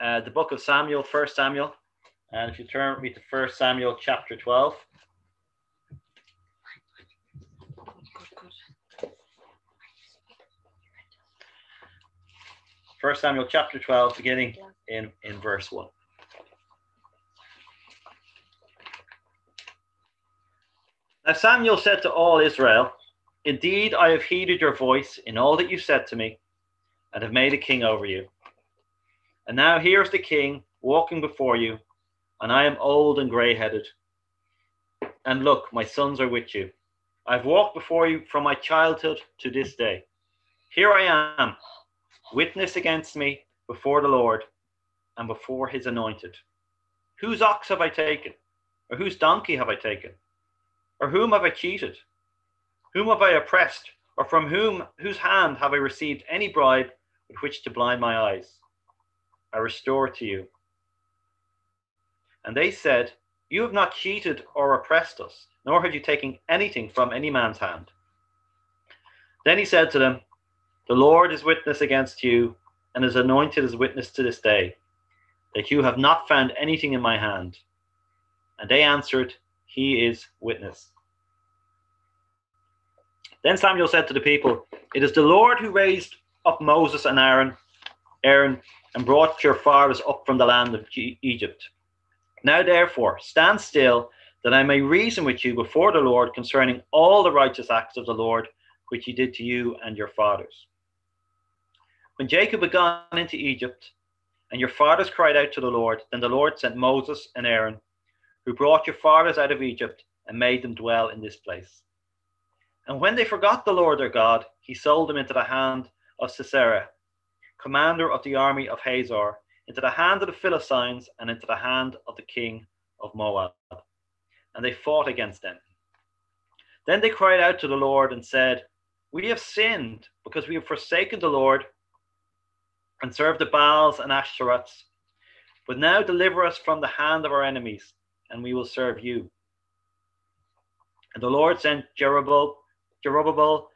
uh, the book of Samuel, First Samuel. And if you turn with me to First Samuel chapter 12. First Samuel chapter 12, beginning in, in verse 1. Now Samuel said to all Israel, Indeed, I have heeded your voice in all that you said to me, and have made a king over you. And now here is the king walking before you, and I am old and grey headed. And look, my sons are with you. I have walked before you from my childhood to this day. Here I am, witness against me before the Lord and before his anointed. Whose ox have I taken? Or whose donkey have I taken? Or whom have I cheated? Whom have I oppressed? Or from whom whose hand have I received any bribe with which to blind my eyes? I restore to you. And they said, You have not cheated or oppressed us, nor have you taken anything from any man's hand. Then he said to them, The Lord is witness against you, and is anointed as witness to this day, that you have not found anything in my hand. And they answered, He is witness. Then Samuel said to the people, It is the Lord who raised up Moses and Aaron, Aaron, and brought your fathers up from the land of Egypt. Now therefore, stand still, that I may reason with you before the Lord concerning all the righteous acts of the Lord, which he did to you and your fathers. When Jacob had gone into Egypt, and your fathers cried out to the Lord, then the Lord sent Moses and Aaron, who brought your fathers out of Egypt and made them dwell in this place. And when they forgot the Lord their God, he sold them into the hand of Sisera, commander of the army of Hazor, into the hand of the Philistines and into the hand of the king of Moab. And they fought against them. Then they cried out to the Lord and said, We have sinned because we have forsaken the Lord and served the Baals and Ashtoreths. But now deliver us from the hand of our enemies, and we will serve you. And the Lord sent Jeroboam Jeroboam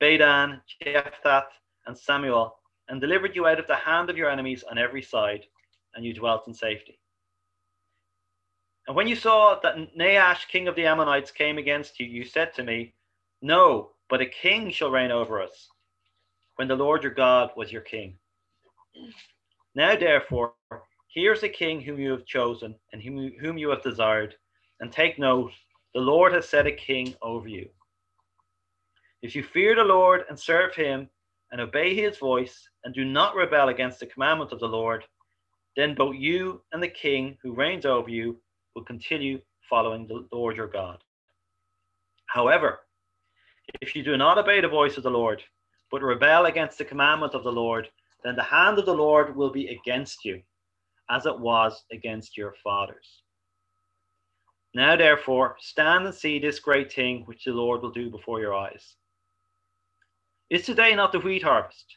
Bedan, Jephthah, and Samuel, and delivered you out of the hand of your enemies on every side, and you dwelt in safety. And when you saw that Nahash, king of the Ammonites, came against you, you said to me, No, but a king shall reign over us, when the Lord your God was your king. Now, therefore, here's a king whom you have chosen and whom you have desired, and take note, the Lord has set a king over you. If you fear the Lord and serve him and obey his voice and do not rebel against the commandment of the Lord, then both you and the king who reigns over you will continue following the Lord your God. However, if you do not obey the voice of the Lord, but rebel against the commandment of the Lord, then the hand of the Lord will be against you, as it was against your fathers. Now, therefore, stand and see this great thing which the Lord will do before your eyes. Is today not the wheat harvest?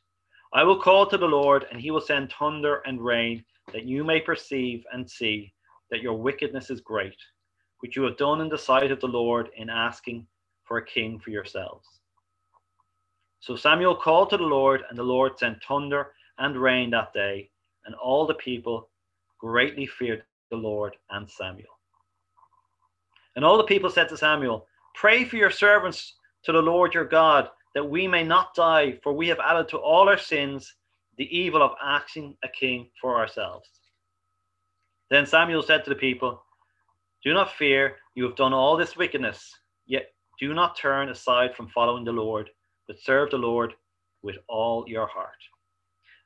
I will call to the Lord, and he will send thunder and rain, that you may perceive and see that your wickedness is great, which you have done in the sight of the Lord in asking for a king for yourselves. So Samuel called to the Lord, and the Lord sent thunder and rain that day, and all the people greatly feared the Lord and Samuel. And all the people said to Samuel, Pray for your servants to the Lord your God that we may not die, for we have added to all our sins the evil of asking a king for ourselves. Then Samuel said to the people, Do not fear, you have done all this wickedness, yet do not turn aside from following the Lord, but serve the Lord with all your heart.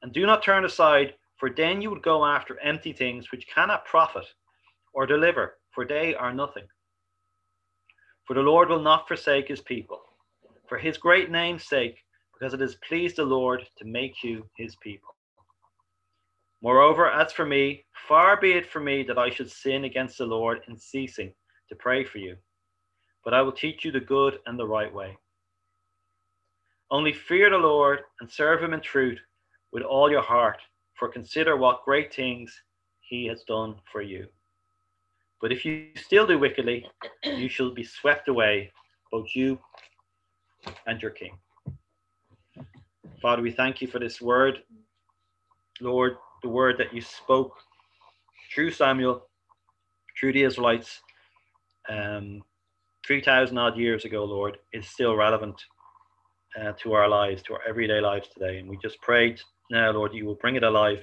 And do not turn aside, for then you would go after empty things which cannot profit or deliver, for they are nothing. For the Lord will not forsake his people for his great name's sake, because it has pleased the Lord to make you his people. Moreover, as for me, far be it from me that I should sin against the Lord in ceasing to pray for you, but I will teach you the good and the right way. Only fear the Lord and serve him in truth with all your heart, for consider what great things he has done for you. But if you still do wickedly, you shall be swept away, both you and your King. Father, we thank you for this word. Lord, the word that you spoke through Samuel, through the Israelites, um, 3,000 odd years ago, Lord, is still relevant uh, to our lives, to our everyday lives today. And we just prayed now, Lord, you will bring it alive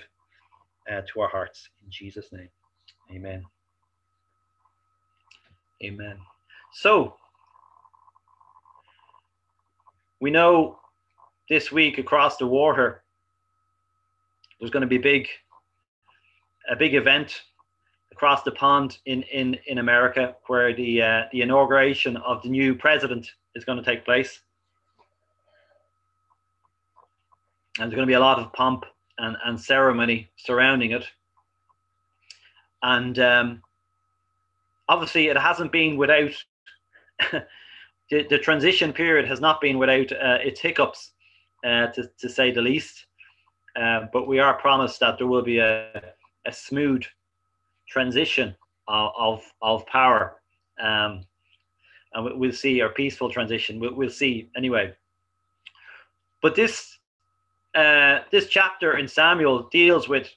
uh, to our hearts. In Jesus' name, amen. Amen. So, we know this week across the water, there's going to be big, a big event across the pond in in in America where the uh, the inauguration of the new president is going to take place, and there's going to be a lot of pomp and and ceremony surrounding it, and um, obviously it hasn't been without. the, the transition period has not been without uh, its hiccups, uh, to, to say the least. Uh, but we are promised that there will be a, a smooth transition of, of, of power. Um, and we'll see, our peaceful transition. We'll, we'll see anyway. But this uh, this chapter in Samuel deals with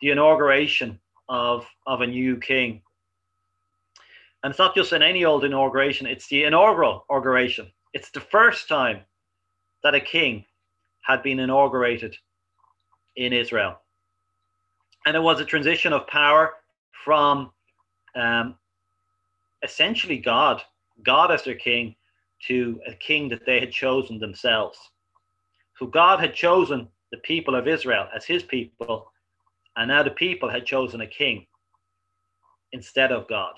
the inauguration of of a new king, and it's not just in any old inauguration; it's the inaugural inauguration. It's the first time that a king had been inaugurated in Israel, and it was a transition of power from um, essentially God, God as their king, to a king that they had chosen themselves. So God had chosen the people of Israel as his people, and now the people had chosen a king instead of God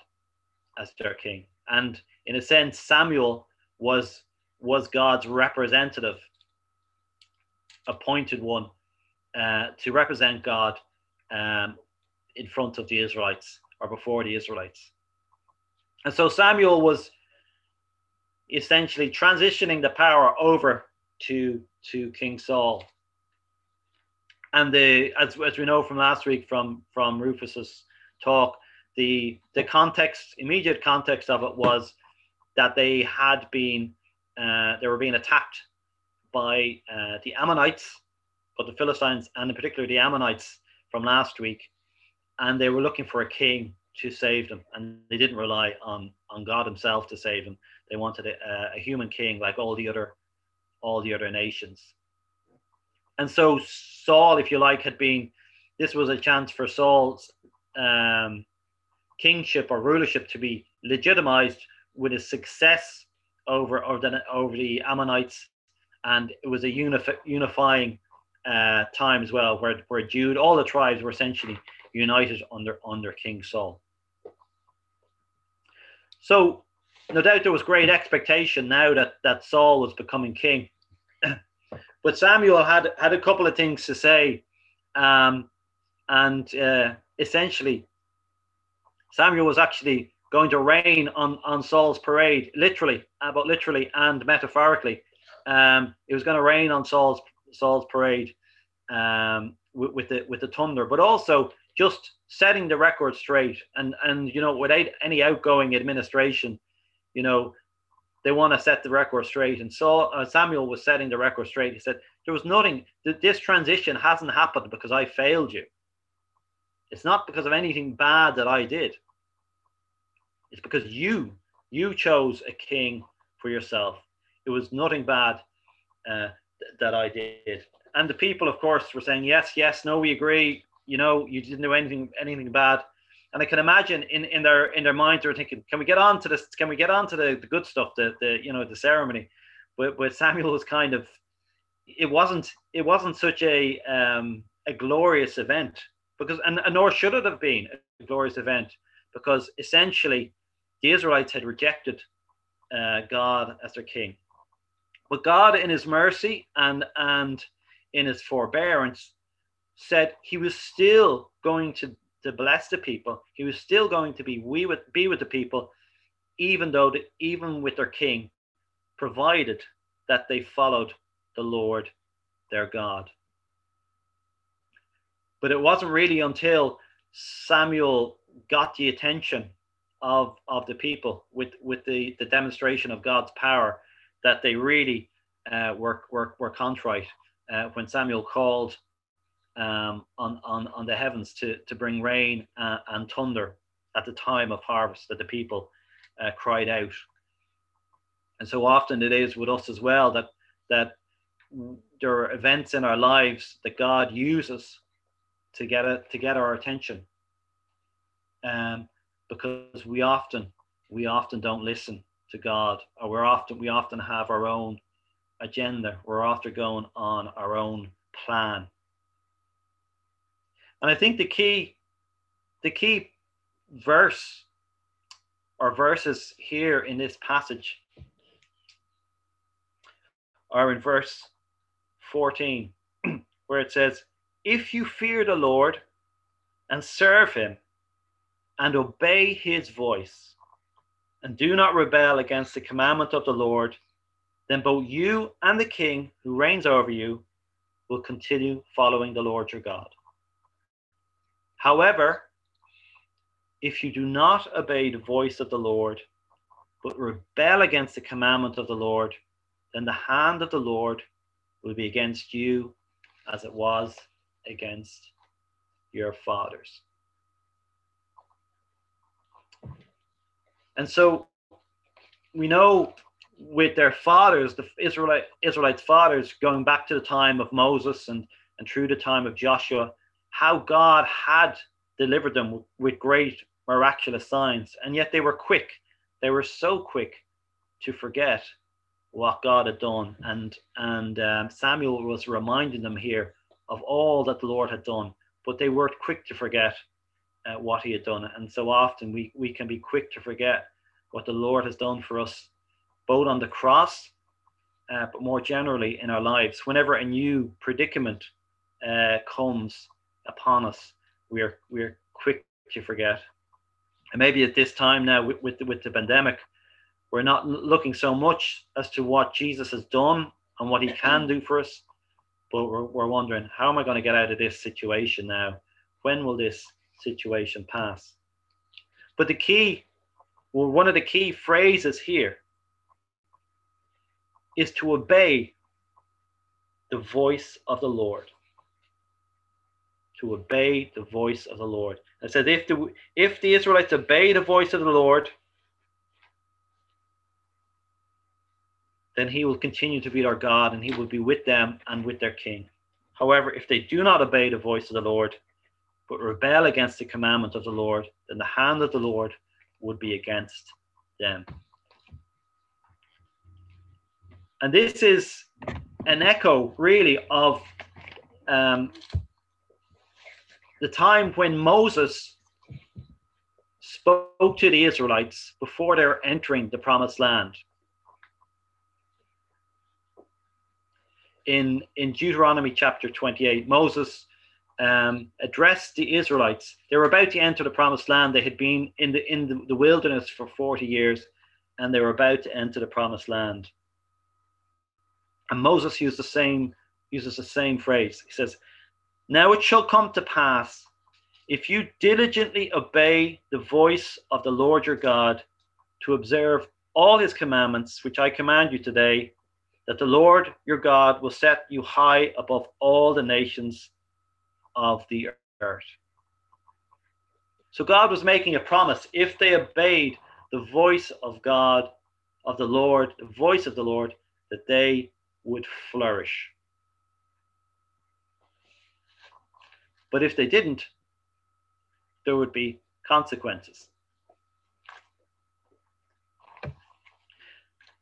as their king. And in a sense, Samuel was was God's representative, appointed one uh, to represent God um, in front of the Israelites or before the Israelites. And so Samuel was essentially transitioning the power over to to King Saul. And the as, as we know from last week from from Rufus's talk, the the context, immediate context of it was that they had been uh, they were being attacked by uh, the Ammonites, but the Philistines and in particular the Ammonites from last week and they were looking for a king to save them, and they didn't rely on on God Himself to save them. They wanted a, a human king like all the other all the other nations. And so Saul, if you like, had been this was a chance for Saul's um, kingship or rulership to be legitimized with his success over over the, over the Ammonites, and it was a unif- unifying uh, time as well, where where Jude, all the tribes were essentially united under under King Saul. So, no doubt there was great expectation now that that Saul was becoming king, but Samuel had had a couple of things to say, um, and uh, essentially, Samuel was actually going to rain on on Saul's parade, literally, uh, but literally and metaphorically. Um, it was going to rain on Saul's Saul's parade um, with, with the with the thunder, but also just setting the record straight. And and you know without any outgoing administration you know they want to set the record straight. And so uh, samuel was setting the record straight. He said there was nothing that this transition hasn't happened because i failed you it's not because of anything bad that i did it's because you you chose a king for yourself it was nothing bad uh, th- that i did and the people of course were saying yes yes no we agree you know, you didn't do anything anything bad. And I can imagine in, in their in their minds they're thinking, can we get on to this? Can we get on to the, the good stuff, the, the you know the ceremony? But but Samuel was kind of it wasn't it wasn't such a um, a glorious event because and, and nor should it have been a glorious event because essentially the Israelites had rejected uh, God as their king. But God, in His mercy and and in His forbearance, said he was still going to, to bless the people. He was still going to be we with be with the people, even though the, even with their king, provided that they followed the Lord their God. But it wasn't really until Samuel got the attention of, of the people with, with the, the demonstration of God's power that they really uh, were, were, were contrite uh, when Samuel called um, on, on, on the heavens to, to bring rain uh, and thunder at the time of harvest that the people uh, cried out. And so often it is with us as well that, that there are events in our lives that God uses to get, a, to get our attention. Um, because we often we often don't listen to God, or we're often we often have our own agenda. We're often going on our own plan. And I think the key, the key verse or verses here in this passage are in verse 14, where it says, If you fear the Lord and serve him and obey his voice, and do not rebel against the commandment of the Lord, then both you and the king who reigns over you will continue following the Lord your God. However, if you do not obey the voice of the Lord, but rebel against the commandment of the Lord, then the hand of the Lord will be against you as it was against your fathers. And so we know with their fathers, the Israelite Israelites' fathers, going back to the time of Moses and, and through the time of Joshua, how God had delivered them with great miraculous signs, and yet they were quick. They were so quick to forget what God had done, and and um, Samuel was reminding them here of all that the Lord had done, but they were quick to forget uh, what He had done, and so often we we can be quick to forget what the Lord has done for us both on the cross, uh, but more generally in our lives. Whenever a new predicament uh, comes upon us, we're we're quick to forget. And maybe at this time now, with with the, with the pandemic, we're not looking so much as to what Jesus has done and what He can do for us, but we're, we're wondering how am I going to get out of this situation now? When will this situation pass? But the key, well, one of the key phrases here is to obey the voice of the Lord. To obey the voice of the Lord. It says, if the if the Israelites obey the voice of the Lord, then he will continue to be their God and he will be with them and with their king. However, if they do not obey the voice of the Lord, but rebel against the commandment of the Lord, then the hand of the Lord would be against them. And this is an echo, really, of um, the time when Moses spoke to the Israelites before they were entering the promised land. In, in Deuteronomy chapter 28, Moses um, addressed the Israelites. They were about to enter the promised land. They had been in the in the, the wilderness for 40 years, and they were about to enter the promised land. And Moses used the same, uses the same phrase. He says, Now it shall come to pass, if you diligently obey the voice of the Lord your God, to observe all his commandments, which I command you today, that the Lord your God will set you high above all the nations of the earth. So God was making a promise if they obeyed the voice of God, of the Lord, the voice of the Lord, that they would flourish. But if they didn't, there would be consequences.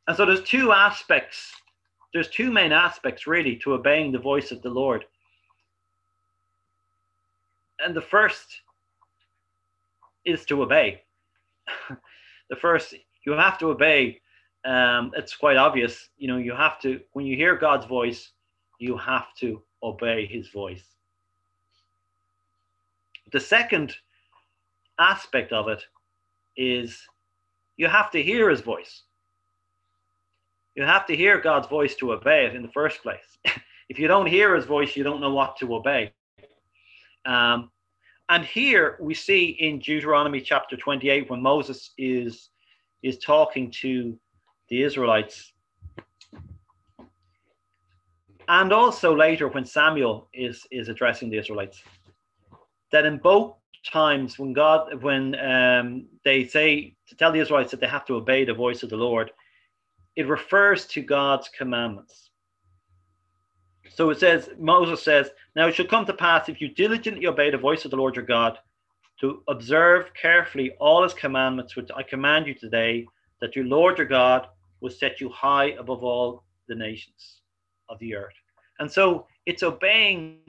And so there's two aspects, there's two main aspects really to obeying the voice of the Lord. And the first is to obey. the first, you have to obey um, it's quite obvious. You know, you have to, when you hear God's voice, you have to obey his voice. The second aspect of it is you have to hear his voice. You have to hear God's voice to obey it in the first place. if you don't hear his voice, you don't know what to obey. Um, and here we see in Deuteronomy chapter 28 when Moses is is talking to the Israelites, and also later when Samuel is is addressing the Israelites, that in both times when God when um, they say to tell the Israelites that they have to obey the voice of the Lord, it refers to God's commandments. So it says, Moses says, Now it shall come to pass if you diligently obey the voice of the Lord your God, to observe carefully all his commandments, which I command you today, that your Lord your God will set you high above all the nations of the earth. And so it's obeying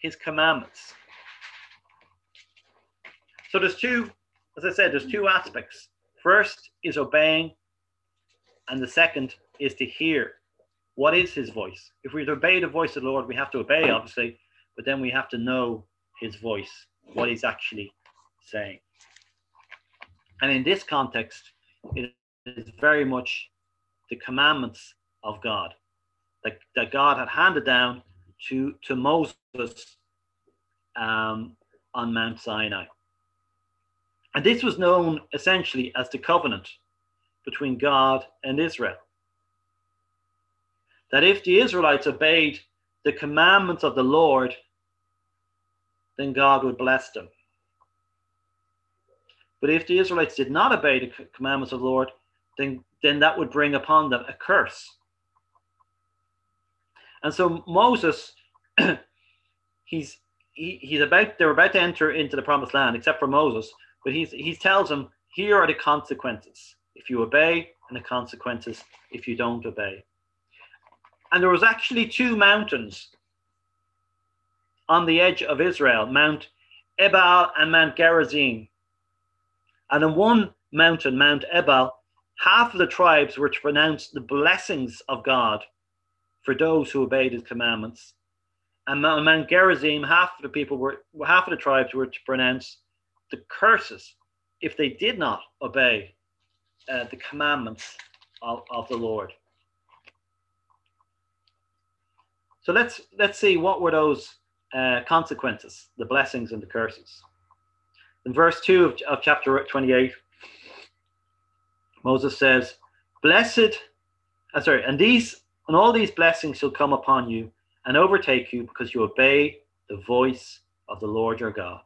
his commandments. So there's two, as I said, there's two aspects. First is obeying, and the second is to hear. What is his voice? If we obey the voice of the Lord, we have to obey, obviously, but then we have to know his voice, what he's actually saying. And in this context, it is very much the commandments of God that, that God had handed down to, to Moses um, on Mount Sinai. And this was known essentially as the covenant between God and Israel. That if the Israelites obeyed the commandments of the Lord, then God would bless them. But if the Israelites did not obey the commandments of the Lord, then, then that would bring upon them a curse. And so Moses, he's he, he's about they're about to enter into the promised land, except for Moses, but he's he tells them here are the consequences if you obey, and the consequences if you don't obey. And there was actually two mountains on the edge of Israel, Mount Ebal and Mount Gerizim. And on one mountain, Mount Ebal, half of the tribes were to pronounce the blessings of God for those who obeyed his commandments. And on Mount Gerizim, half of the people were, half of the tribes were to pronounce the curses if they did not obey uh, the commandments of, of the Lord. So let's let's see what were those uh, consequences, the blessings and the curses. In verse 2 of, of chapter 28, Moses says, Blessed, uh, sorry, and these and all these blessings shall come upon you and overtake you because you obey the voice of the Lord your God.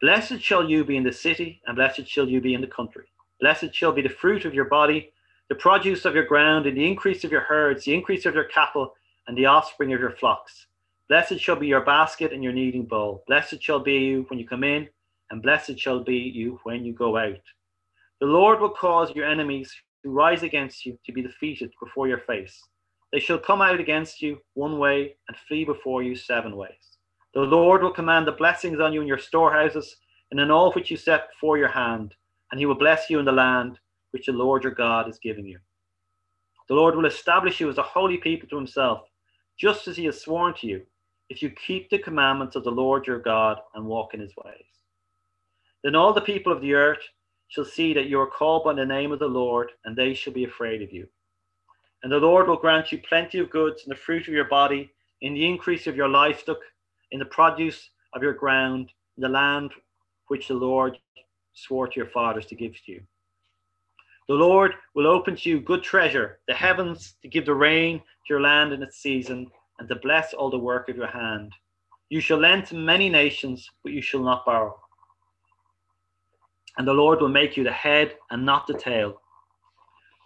Blessed shall you be in the city, and blessed shall you be in the country. Blessed shall be the fruit of your body, the produce of your ground, and the increase of your herds, the increase of your cattle, and the offspring of your flocks. Blessed shall be your basket and your kneading bowl. Blessed shall be you when you come in, and blessed shall be you when you go out. The Lord will cause your enemies who rise against you to be defeated before your face. They shall come out against you one way and flee before you seven ways. The Lord will command the blessings on you in your storehouses and in all which you set before your hand, and he will bless you in the land which the Lord your God is giving you. The Lord will establish you as a holy people to himself, just as he has sworn to you, if you keep the commandments of the Lord your God and walk in his ways. Then all the people of the earth shall see that you are called by the name of the Lord, and they shall be afraid of you. And the Lord will grant you plenty of goods in the fruit of your body, in the increase of your livestock, in the produce of your ground, in the land which the Lord swore to your fathers to give to you. The Lord will open to you good treasure, the heavens to give the rain to your land in its season, and to bless all the work of your hand. You shall lend to many nations, but you shall not borrow. And the Lord will make you the head and not the tail.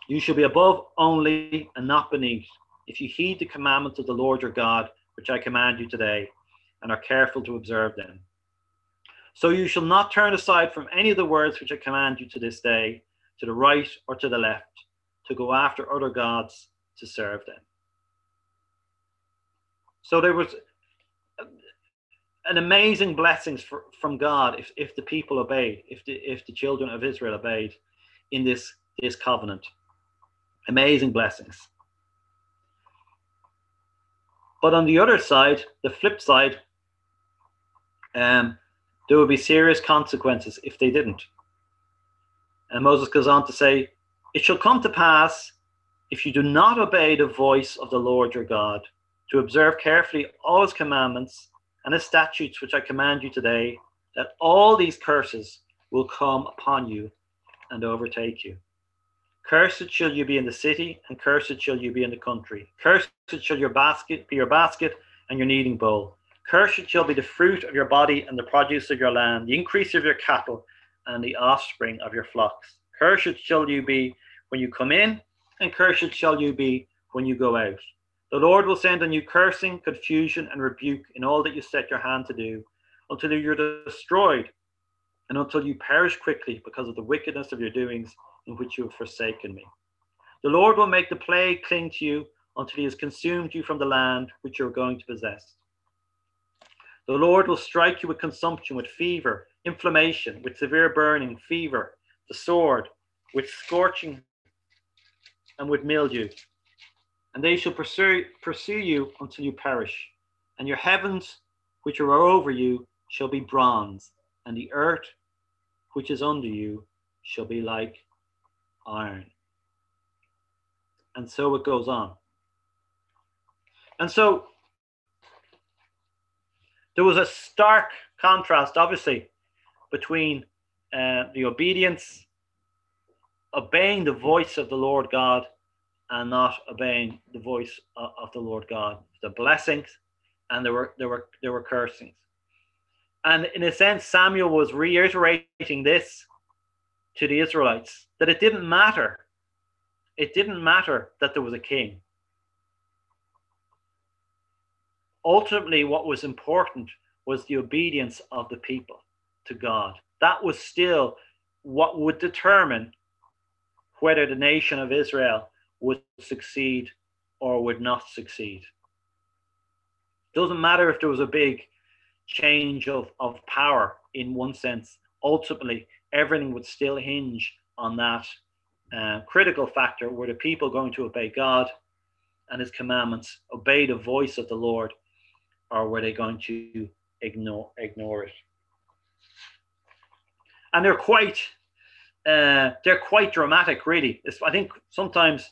You shall be above only and not beneath, if you heed the commandments of the Lord your God, which I command you today and are careful to observe them. So you shall not turn aside from any of the words which I command you to this day, to the right or to the left, to go after other gods to serve them. So there was an amazing blessings for, from God if, if the people obeyed, if the if the children of Israel obeyed in this this covenant. Amazing blessings. But on the other side, the flip side, um, there will be serious consequences if they didn't. And Moses goes on to say, It shall come to pass, if you do not obey the voice of the Lord your God, to observe carefully all his commandments and his statutes which I command you today, that all these curses will come upon you and overtake you. Cursed shall you be in the city, and cursed shall you be in the country. Cursed shall your basket be your basket and your kneading bowl. Cursed shall be the fruit of your body and the produce of your land, the increase of your cattle and the offspring of your flocks. Cursed shall you be when you come in, and cursed shall you be when you go out. The Lord will send on you cursing, confusion, and rebuke in all that you set your hand to do, until you're destroyed, and until you perish quickly because of the wickedness of your doings in which you have forsaken me. The Lord will make the plague cling to you until he has consumed you from the land which you are going to possess. The Lord will strike you with consumption, with fever, inflammation, with severe burning, fever, the sword, with scorching, and with mildew. And they shall pursue, pursue you until you perish. And your heavens, which are over you, shall be bronze, and the earth, which is under you, shall be like iron. And so it goes on. And so there was a stark contrast, obviously, between uh, the obedience, obeying the voice of the Lord God, and not obeying the voice of, of the Lord God. The blessings, and there were there were there were cursings. And in a sense, Samuel was reiterating this to the Israelites that it didn't matter. It didn't matter that there was a king ultimately what was important was the obedience of the people to God. That was still what would determine whether the nation of Israel would succeed or would not succeed. Doesn't matter if there was a big change of, of power in one sense. Ultimately, everything would still hinge on that uh, critical factor were the people going to obey God and his commandments, obey the voice of the Lord, or were they going to ignore ignore it? And they're quite uh, they're quite dramatic, really. It's, I think sometimes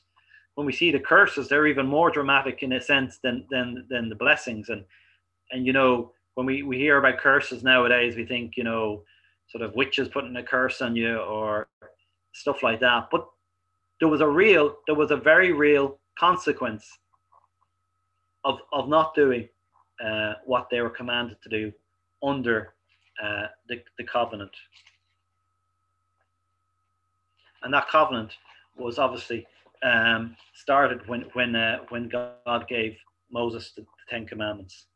when we see the curses, they're even more dramatic in a sense than than than the blessings. And and you know when we we hear about curses nowadays, we think you know sort of witches putting a curse on you or stuff like that. But there was a real, there was a very real consequence of of not doing uh, what they were commanded to do under uh, the, the covenant. And that covenant was obviously um, started when when uh, when God gave Moses the, the Ten Commandments.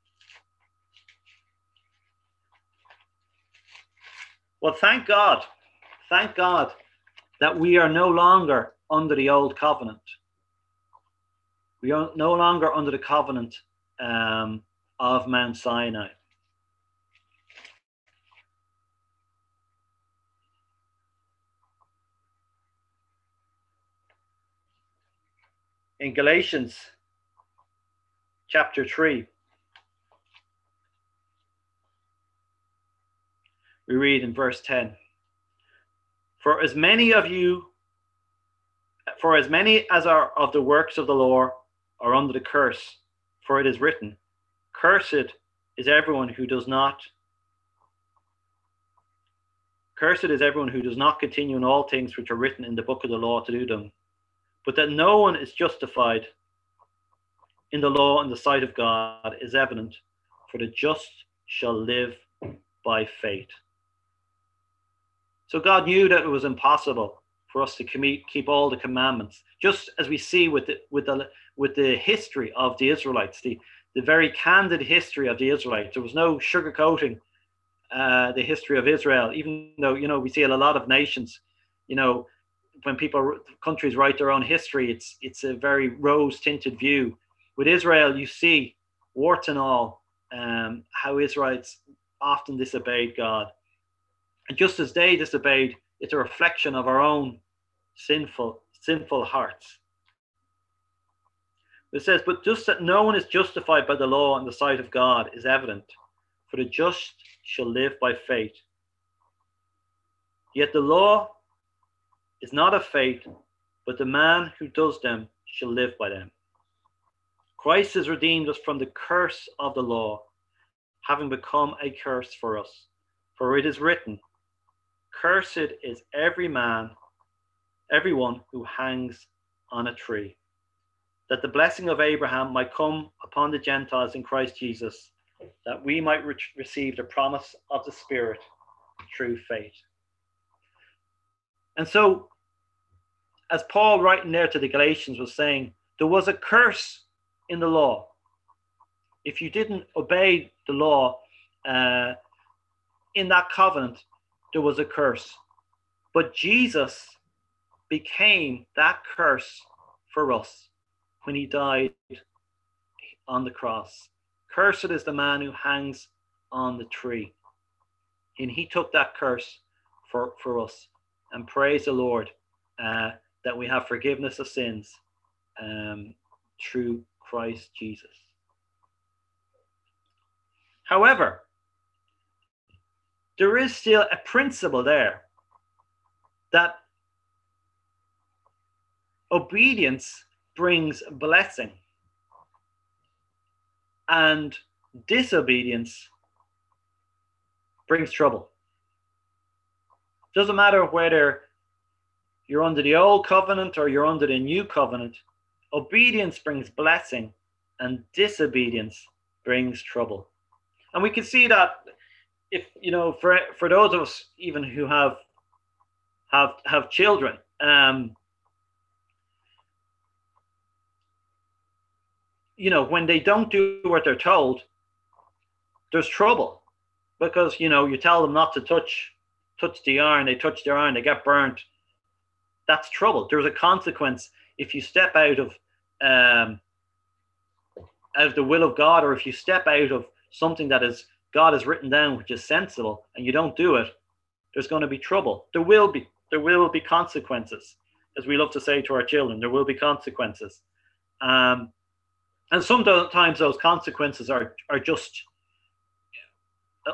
Well, thank God, thank God that we are no longer under the old covenant. We are no longer under the covenant um, of Mount Sinai. In Galatians chapter 3, we read in verse 10 For as many of you, for as many as are of the works of the law are under the curse, for it is written, Cursed is everyone who does not Cursed is everyone who does not continue in all things which are written in the book of the law to do them, but that no one is justified in the law in the sight of God is evident, for the just shall live by faith. So God knew that it was impossible for us to keep all the commandments, just as we see with the, with the with the history of the Israelites, the the very candid history of the Israelites. There was no sugarcoating uh, the history of Israel, even though you know we see a lot of nations. You know, when people countries write their own history, it's it's a very rose tinted view. With Israel, you see warts and all um, how Israelites often disobeyed God, and just as they disobeyed, it's a reflection of our own sinful sinful hearts. It says, But just that no one is justified by the law in the sight of God is evident, for the just shall live by faith. Yet the law is not of faith, but the man who does them shall live by them. Christ has redeemed us from the curse of the law, having become a curse for us. For it is written, Cursed is every man, everyone who hangs on a tree, that the blessing of Abraham might come upon the Gentiles in Christ Jesus, that we might re- receive the promise of the Spirit through faith. And so, as Paul writing there to the Galatians was saying, there was a curse in the law. If you didn't obey the law uh, in that covenant, there was a curse. But Jesus became that curse for us when he died on the cross. Cursed is the man who hangs on the tree. And he took that curse for, for us. And praise the Lord uh, that we have forgiveness of sins um, through Christ Jesus. However, there is still a principle there that obedience brings blessing and disobedience brings trouble. Doesn't matter whether you're under the old covenant or you're under the new covenant, obedience brings blessing and disobedience brings trouble. And we can see that if you know for for those of us even who have have have children um you know when they don't do what they're told there's trouble because you know you tell them not to touch touch the iron they touch the iron they get burnt that's trouble there's a consequence if you step out of um out of the will of god or if you step out of something that is God has written down, which is sensible, and you don't do it, there's going to be trouble. There will be there will be consequences, as we love to say to our children. There will be consequences, um, and sometimes those consequences are are just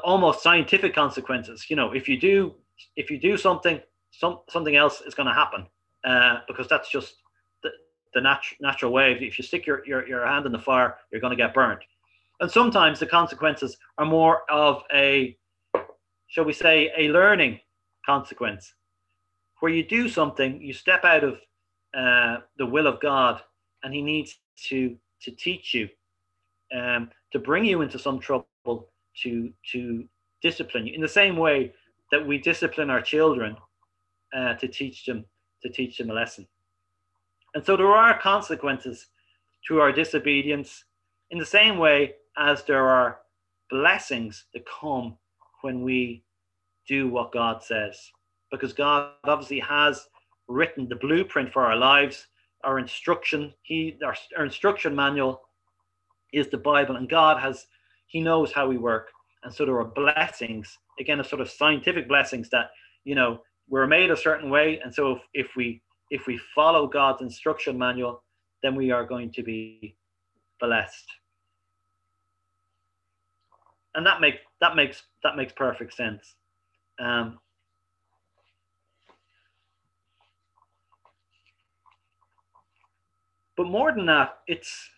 almost scientific consequences. You know, if you do if you do something, some something else is going to happen uh, because that's just the, the nat- natural way. If you stick your, your, your hand in the fire, you're going to get burnt. And sometimes the consequences are more of a, shall we say, a learning consequence, where you do something, you step out of uh, the will of God, and He needs to to teach you, um, to bring you into some trouble, to to discipline you in the same way that we discipline our children uh, to teach them to teach them a lesson. And so there are consequences to our disobedience in the same way as there are blessings that come when we do what God says. Because God obviously has written the blueprint for our lives, our instruction, He our, our instruction manual is the Bible, and God has He knows how we work. And so there are blessings, again, a sort of scientific blessings that, you know, we're made a certain way. And so if, if we if we follow God's instruction manual, then we are going to be blessed and that makes that makes that makes perfect sense. Um, but more than that, it's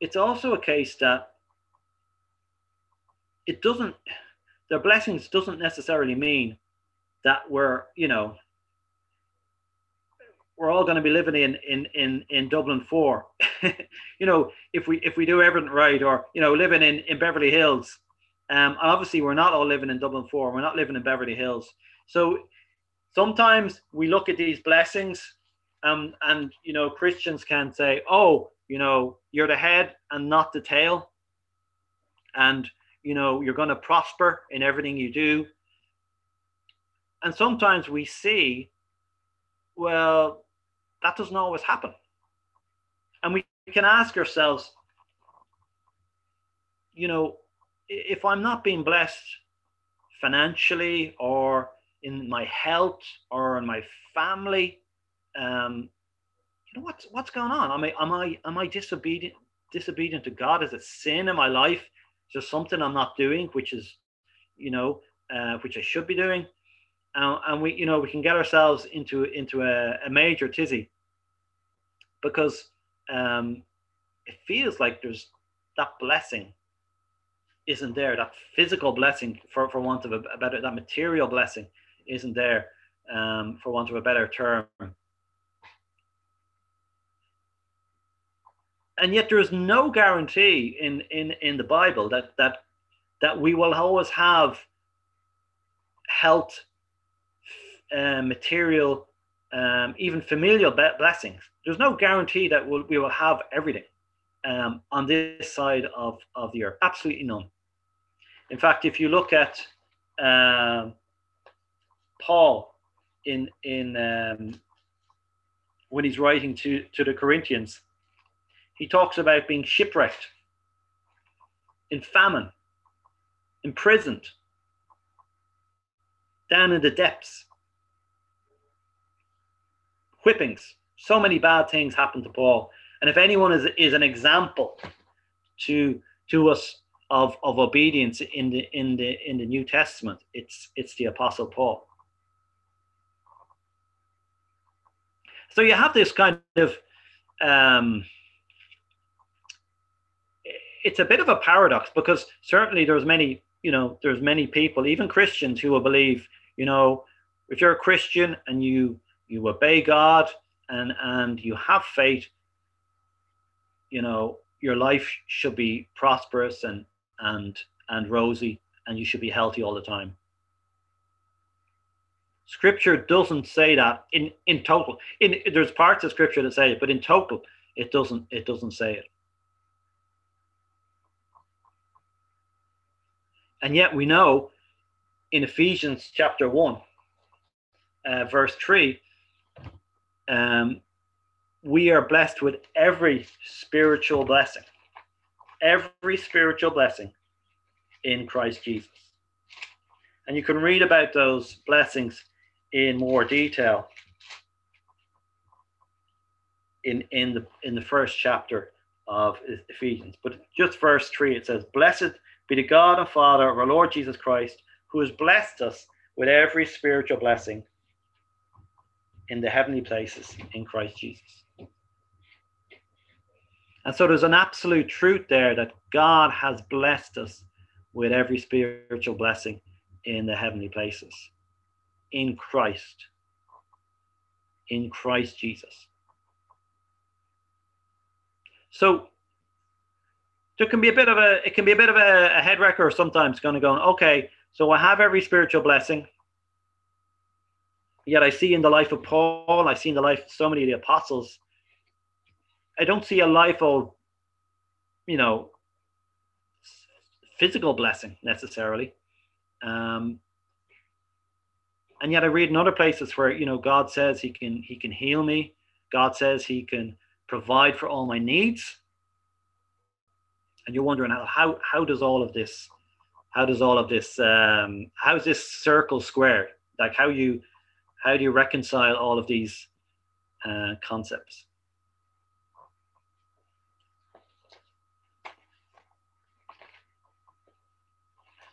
it's also a case that it doesn't their blessings doesn't necessarily mean that we're you know we're all going to be living in in in in Dublin four. you know, if we if we do everything right, or you know, living in in Beverly Hills. Um, obviously, we're not all living in Dublin four. We're not living in Beverly Hills. So sometimes we look at these blessings, um, and you know, Christians can say, "Oh, you know, you're the head and not the tail," and you know, you're going to prosper in everything you do. And sometimes we see, well, that doesn't always happen. And we can ask ourselves, you know, if I'm not being blessed financially or in my health or in my family, um, you know what's what's going on? Am I am I am I disobedient disobedient to God? Is it sin in my life? Is there something I'm not doing, which is, you know, uh, which I should be doing? uh, and we you know we can get ourselves into into a, a major tizzy because um, it feels like there's that blessing isn't there that physical blessing for, for want of a, better that material blessing isn't there um, for want of a better term. And yet, there is no guarantee in, in, in the Bible that, that, that we will always have health, uh, material, um, even familial blessings. There's no guarantee that we'll, we will have everything um, on this side of, of the earth. Absolutely none. In fact, if you look at um, Paul in in um, when he's writing to to the Corinthians, he talks about being shipwrecked, in famine, imprisoned, down in the depths, whippings. So many bad things happened to Paul, and if anyone is is an example to to us of, of obedience in the in the in the New Testament, it's it's the Apostle Paul. So you have this kind of um, it's a bit of a paradox because certainly there's many you know there's many people even christians who will believe you know if you're a christian and you you obey god and and you have faith you know your life should be prosperous and and and rosy and you should be healthy all the time. Scripture doesn't say that in in total. In there's parts of scripture that say it but in total it doesn't it doesn't say it and yet we know in ephesians chapter 1 uh, verse 3 um, we are blessed with every spiritual blessing every spiritual blessing in Christ Jesus. And you can read about those blessings in more detail in, in, the, in the first chapter of Ephesians. But just verse 3, it says, Blessed be the God and Father of our Lord Jesus Christ, who has blessed us with every spiritual blessing in the heavenly places in Christ Jesus. And so there's an absolute truth there that God has blessed us with every spiritual blessing in the heavenly places in Christ. In Christ Jesus. So there can be a bit of a it can be a bit of a, a head wrecker sometimes kind of going, okay, so I have every spiritual blessing. Yet I see in the life of Paul, I see in the life of so many of the apostles I don't see a life of, you know, physical blessing necessarily. Um, and yet I read in other places where you know God says He can He can heal me. God says He can provide for all my needs. And you're wondering how how, how does all of this how does all of this um, how is this circle squared? Like how you how do you reconcile all of these uh, concepts?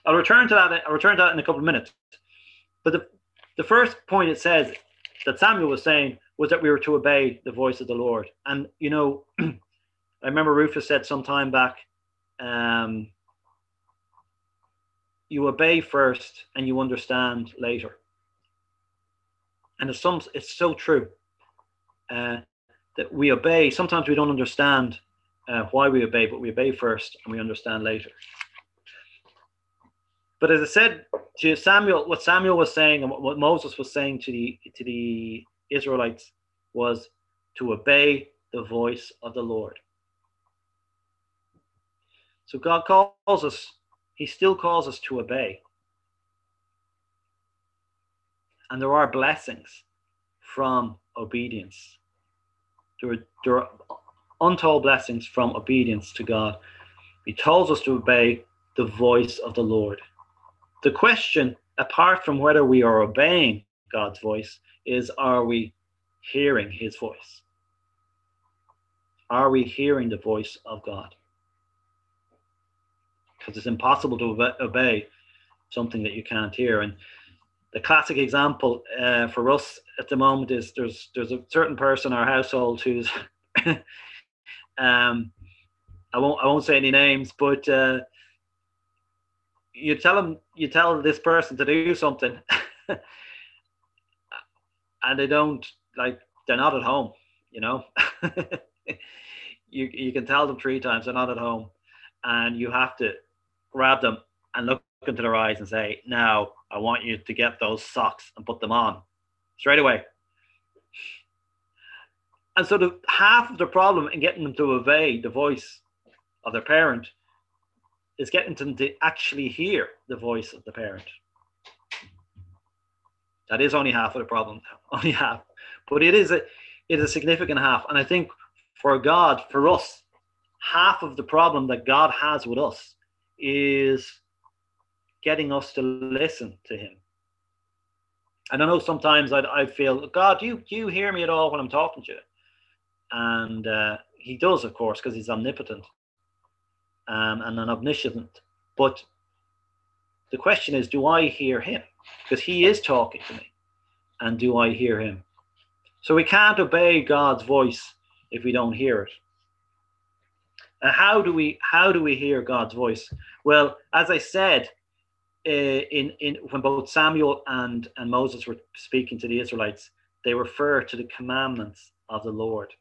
I'll return to that. I'll return to that in a couple of minutes. But the, the first point it says that Samuel was saying was that we were to obey the voice of the Lord. And you know, I remember Rufus said some time back, um, you obey first and you understand later. And it's some it's so true uh, that we obey. Sometimes we don't understand uh, why we obey, but we obey first and we understand later. But as I said to Samuel, what Samuel was saying and what Moses was saying to the to the Israelites was to obey the voice of the Lord. So God calls us, He still calls us to obey. And there are blessings from obedience. There are, there are untold blessings from obedience to God. He tells us to obey the voice of the Lord. The question, apart from whether we are obeying God's voice, is are we hearing his voice? Are we hearing the voice of God? Because it's impossible to obey something that you can't hear. And the classic example uh, for us at the moment is there's there's a certain person in our household who's um, I won't I won't say any names, but uh, you tell them you tell this person to do something and they don't like they're not at home. You know, you you can tell them three times they're not at home, and you have to grab them and look into their eyes and say, "Now I want you to get those socks and put them on straight away." And so the half of the problem in getting them to obey the voice of their parent is getting them to actually hear the voice of the parent. That is only half of the problem, only half, but it is a it is a significant half. And I think for God, for us, half of the problem that God has with us is getting us to listen to Him. And I know sometimes I, I feel, God, do you, do you hear me at all when I'm talking to you? And uh, He does, of course, because He's omnipotent um, and an omniscient. But the question is, do I hear Him? Because He is talking to me. And do I hear Him? So we can't obey God's voice if we don't hear it. And how do we how do we hear God's voice? Well, as I said, uh, in in when both Samuel and and Moses were speaking to the Israelites, they refer to the commandments of the Lord.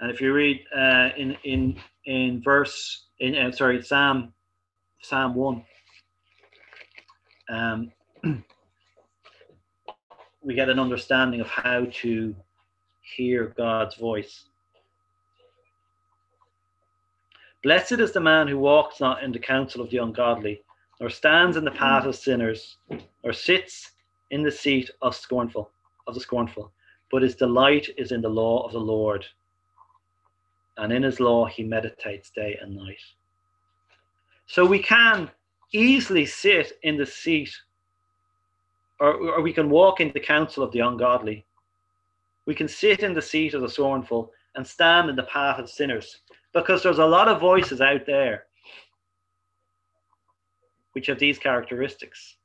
And if you read uh, in in in verse in uh, sorry Psalm Psalm one, um, we get an understanding of how to hear God's voice. Blessed is the man who walks not in the counsel of the ungodly, nor stands in the path of sinners, or sits in the seat of scornful of the scornful, but his delight is in the law of the Lord, and in his law he meditates day and night. So we can easily sit in the seat or, or we can walk in the counsel of the ungodly. We can sit in the seat of the scornful and stand in the path of sinners because there's a lot of voices out there which have these characteristics.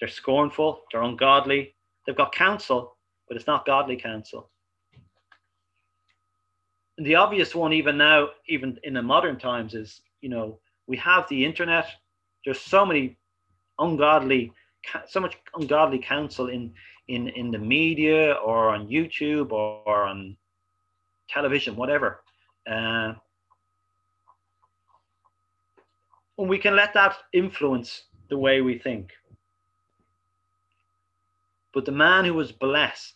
They're scornful, they're ungodly, they've got counsel, but it's not godly counsel. And the obvious one, even now, even in the modern times, is you know, we have the internet. There's so many ungodly so much ungodly counsel in in in the media or on YouTube or, or on television, whatever. Uh, and we can let that influence the way we think. But the man who was blessed,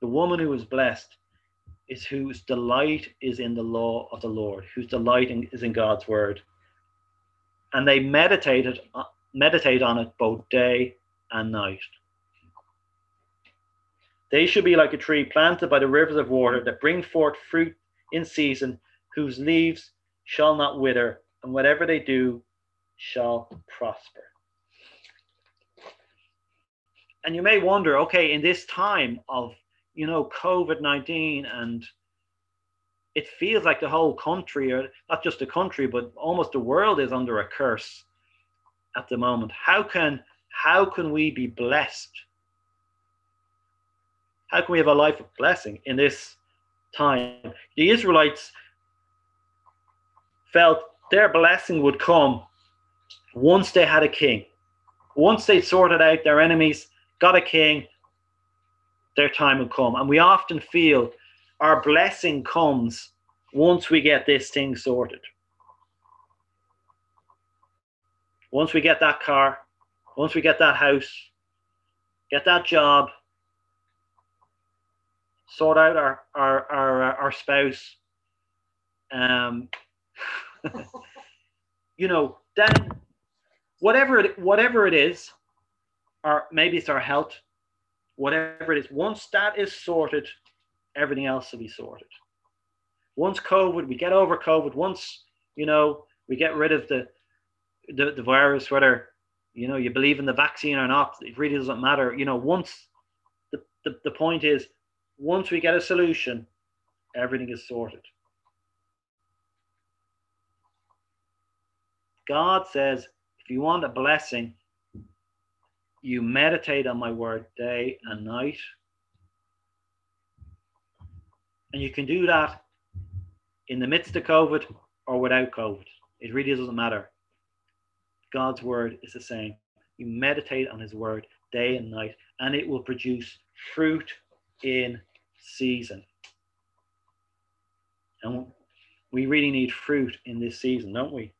the woman who was blessed, is whose delight is in the law of the Lord, whose delight in, is in God's word. And they meditated meditate on it both day and night. They should be like a tree planted by the rivers of water that bring forth fruit in season, whose leaves shall not wither, and whatever they do shall prosper. And you may wonder, okay, in this time of you know COVID nineteen, and it feels like the whole country, or not just the country, but almost the world is under a curse at the moment. How can how can we be blessed? How can we have a life of blessing in this time? The Israelites felt their blessing would come once they had a king. Once they sorted out their enemies, got a king, their time would come. And we often feel our blessing comes once we get this thing sorted. once we get that car, once we get that house, get that job, sort out our our our, our spouse, um, you know, then whatever it whatever it is, or maybe it's our health, whatever it is. Once that is sorted, everything else will be sorted. Once COVID, we get over COVID. Once you know we get rid of the the, the virus, whether you know you believe in the vaccine or not, it really doesn't matter. You know, once the, the, the point is once we get a solution, everything is sorted. God says, if you want a blessing, you meditate on my word day and night. And you can do that in the midst of COVID or without COVID. It really doesn't matter. God's word is the same. You meditate on his word day and night, and it will produce fruit in season. And we really need fruit in this season, don't we?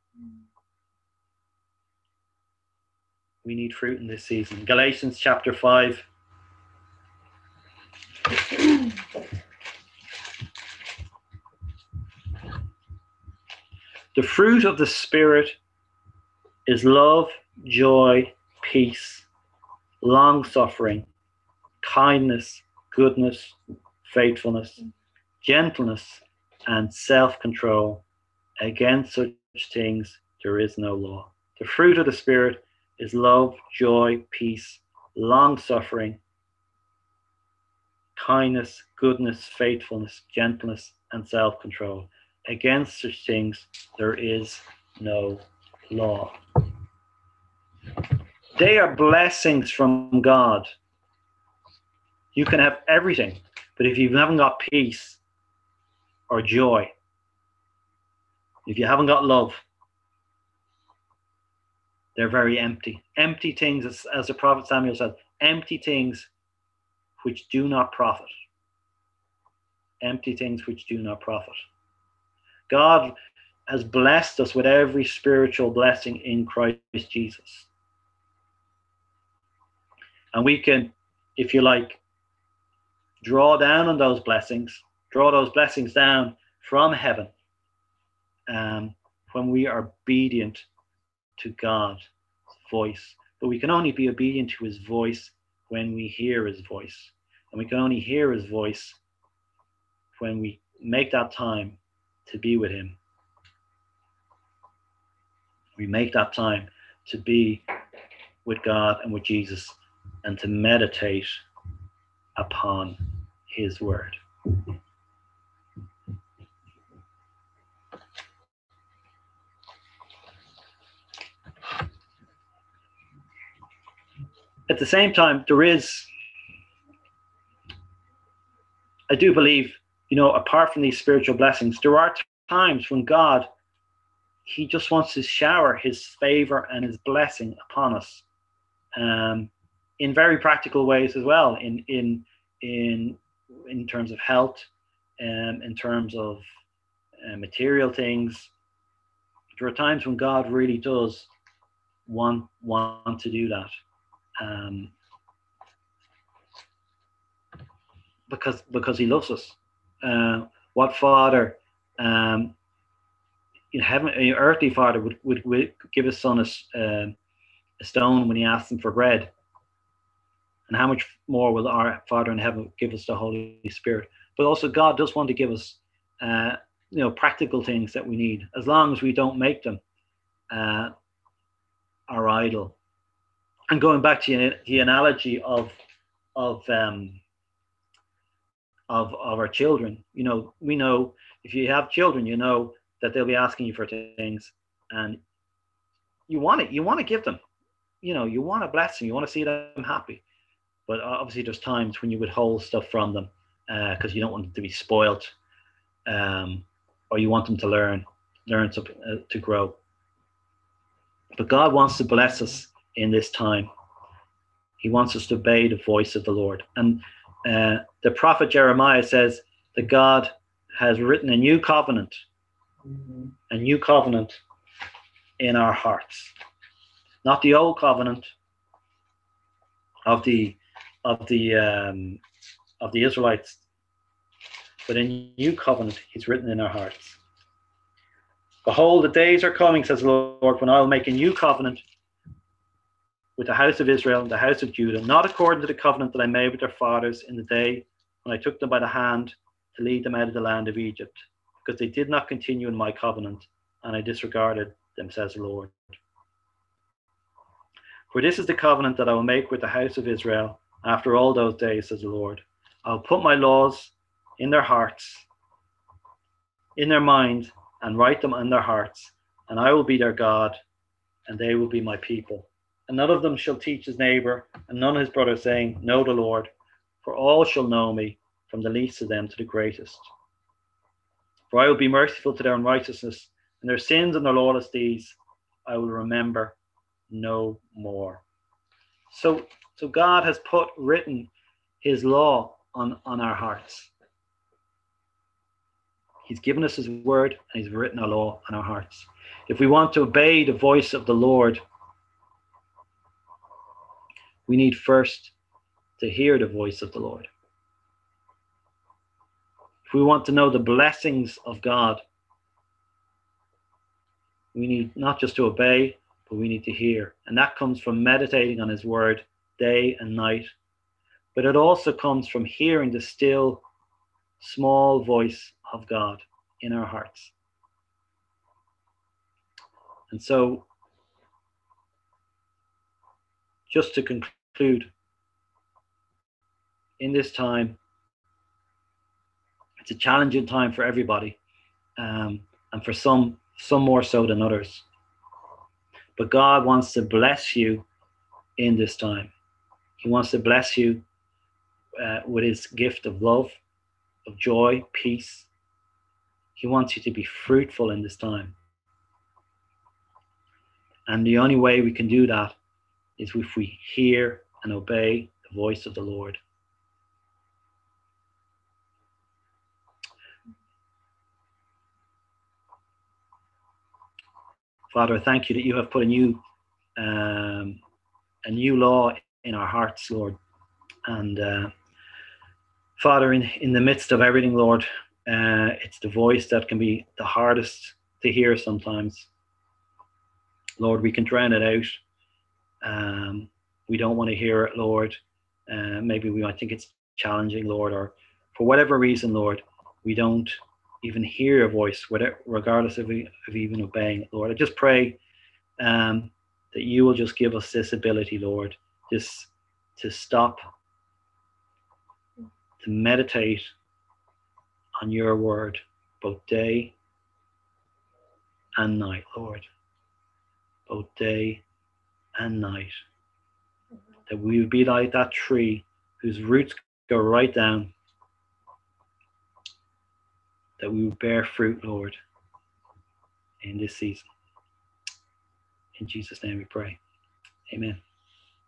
We need fruit in this season. Galatians chapter 5. The fruit of the Spirit is love, joy, peace, long suffering, kindness, goodness, faithfulness, gentleness, and self control. Against such things there is no law. The fruit of the Spirit is love, joy, peace, long suffering, kindness, goodness, faithfulness, gentleness, and self control. Against such things there is no law. They are blessings from God. You can have everything, but if you haven't got peace or joy, if you haven't got love, they're very empty. Empty things, as, as the prophet Samuel said, empty things which do not profit. Empty things which do not profit. God has blessed us with every spiritual blessing in Christ Jesus. And we can, if you like, draw down on those blessings, draw those blessings down from heaven um, when we are obedient to God's voice. But we can only be obedient to his voice when we hear his voice. And we can only hear his voice when we make that time to be with him. We make that time to be with God and with Jesus and to meditate upon his word. At the same time, there is, I do believe, you know, apart from these spiritual blessings, there are times when God, He just wants to shower His favor and His blessing upon us. Um, in very practical ways as well in in in in terms of health um, in terms of uh, material things. There are times when god really does want want to do that um, because because he loves us. Uh, what father um, in heaven your earthly father would, would, would give his son a, uh, a stone when he asked him for bread and how much more will our Father in heaven give us the Holy Spirit? But also, God does want to give us, uh, you know, practical things that we need, as long as we don't make them uh, our idol. And going back to the analogy of of um, of of our children, you know, we know if you have children, you know that they'll be asking you for things, and you want it. You want to give them. You know, you want to bless them. You want to see them happy but obviously, there's times when you withhold stuff from them because uh, you don't want them to be spoilt, um, or you want them to learn, learn to, uh, to grow. But God wants to bless us in this time. He wants us to obey the voice of the Lord. And uh, the prophet Jeremiah says that God has written a new covenant, mm-hmm. a new covenant in our hearts. Not the old covenant of the of the um, of the Israelites, but a new covenant He's written in our hearts. Behold, the days are coming, says the Lord, when I will make a new covenant with the house of Israel and the house of Judah, not according to the covenant that I made with their fathers in the day when I took them by the hand to lead them out of the land of Egypt, because they did not continue in my covenant, and I disregarded them, says the Lord. For this is the covenant that I will make with the house of Israel after all those days, says the Lord. I'll put my laws in their hearts, in their mind, and write them in their hearts, and I will be their God, and they will be my people. And none of them shall teach his neighbor, and none his brother, saying, Know the Lord, for all shall know me, from the least of them to the greatest. For I will be merciful to their unrighteousness, and their sins and their lawless deeds I will remember no more. So, so God has put written His law on, on our hearts. He's given us His word and He's written our law on our hearts. If we want to obey the voice of the Lord, we need first to hear the voice of the Lord. If we want to know the blessings of God, we need not just to obey, but we need to hear. And that comes from meditating on His word day and night. But it also comes from hearing the still, small voice of God in our hearts. And so, just to conclude, in this time, it's a challenging time for everybody, um, and for some, some more so than others. But God wants to bless you in this time. He wants to bless you uh, with His gift of love, of joy, peace. He wants you to be fruitful in this time. And the only way we can do that is if we hear and obey the voice of the Lord. Father, thank you that you have put a new um, a new law in our hearts, Lord. And uh, Father, in, in the midst of everything, Lord, uh, it's the voice that can be the hardest to hear sometimes. Lord, we can drown it out. Um, we don't want to hear it, Lord. Uh, maybe we might think it's challenging, Lord, or for whatever reason, Lord, we don't even hear your voice, regardless of, of even obeying it, Lord. I just pray um, that you will just give us this ability, Lord, just to stop, to meditate on your word, both day and night, Lord. Both day and night. That we would be like that tree whose roots go right down that we will bear fruit, Lord, in this season. In Jesus' name we pray. Amen.